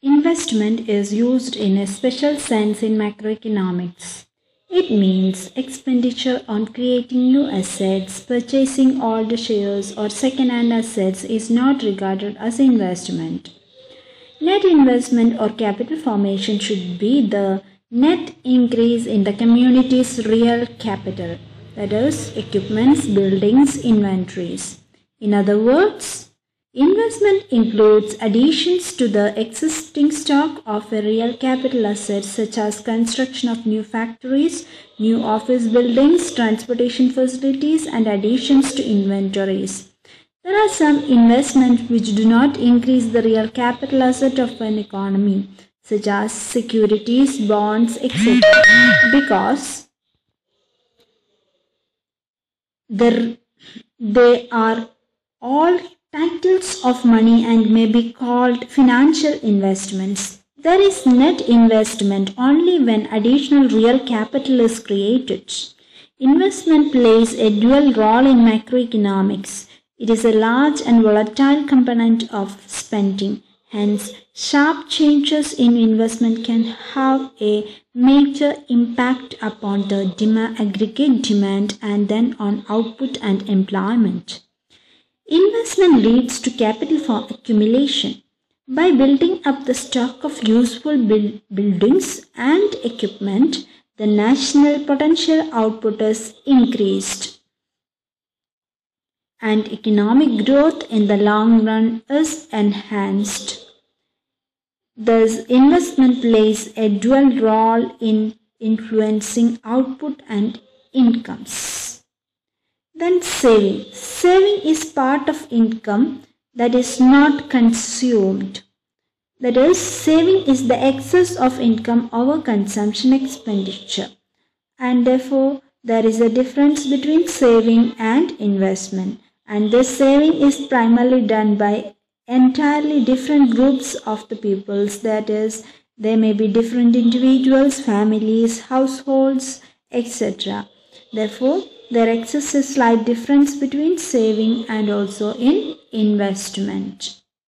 Investment is used in a special sense in macroeconomics. It means expenditure on creating new assets, purchasing old shares or second-hand assets is not regarded as investment. Net investment or capital formation should be the net increase in the community's real capital, that is, equipments, buildings, inventories. In other words, Investment includes additions to the existing stock of a real capital asset such as construction of new factories, new office buildings, transportation facilities and additions to inventories. There are some investments which do not increase the real capital asset of an economy such as securities, bonds, etc. because they are all titles of money and may be called financial investments. There is net investment only when additional real capital is created. Investment plays a dual role in macroeconomics. It is a large and volatile component of spending. Hence, sharp changes in investment can have a major impact upon the demand, aggregate demand and then on output and employment. Investment leads to capital for accumulation. By building up the stock of useful build buildings and equipment, the national potential output is increased. And economic growth in the long run is enhanced. Thus, investment plays a dual role in influencing output and incomes. Then saving. Saving is part of income that is not consumed. That is, saving is the excess of income over consumption expenditure. And therefore, there is a difference between saving and investment. And this saving is primarily done by entirely different groups of the peoples. That is, there may be different individuals, families, households, etc. Therefore, there exists a slight difference between saving and also in investment.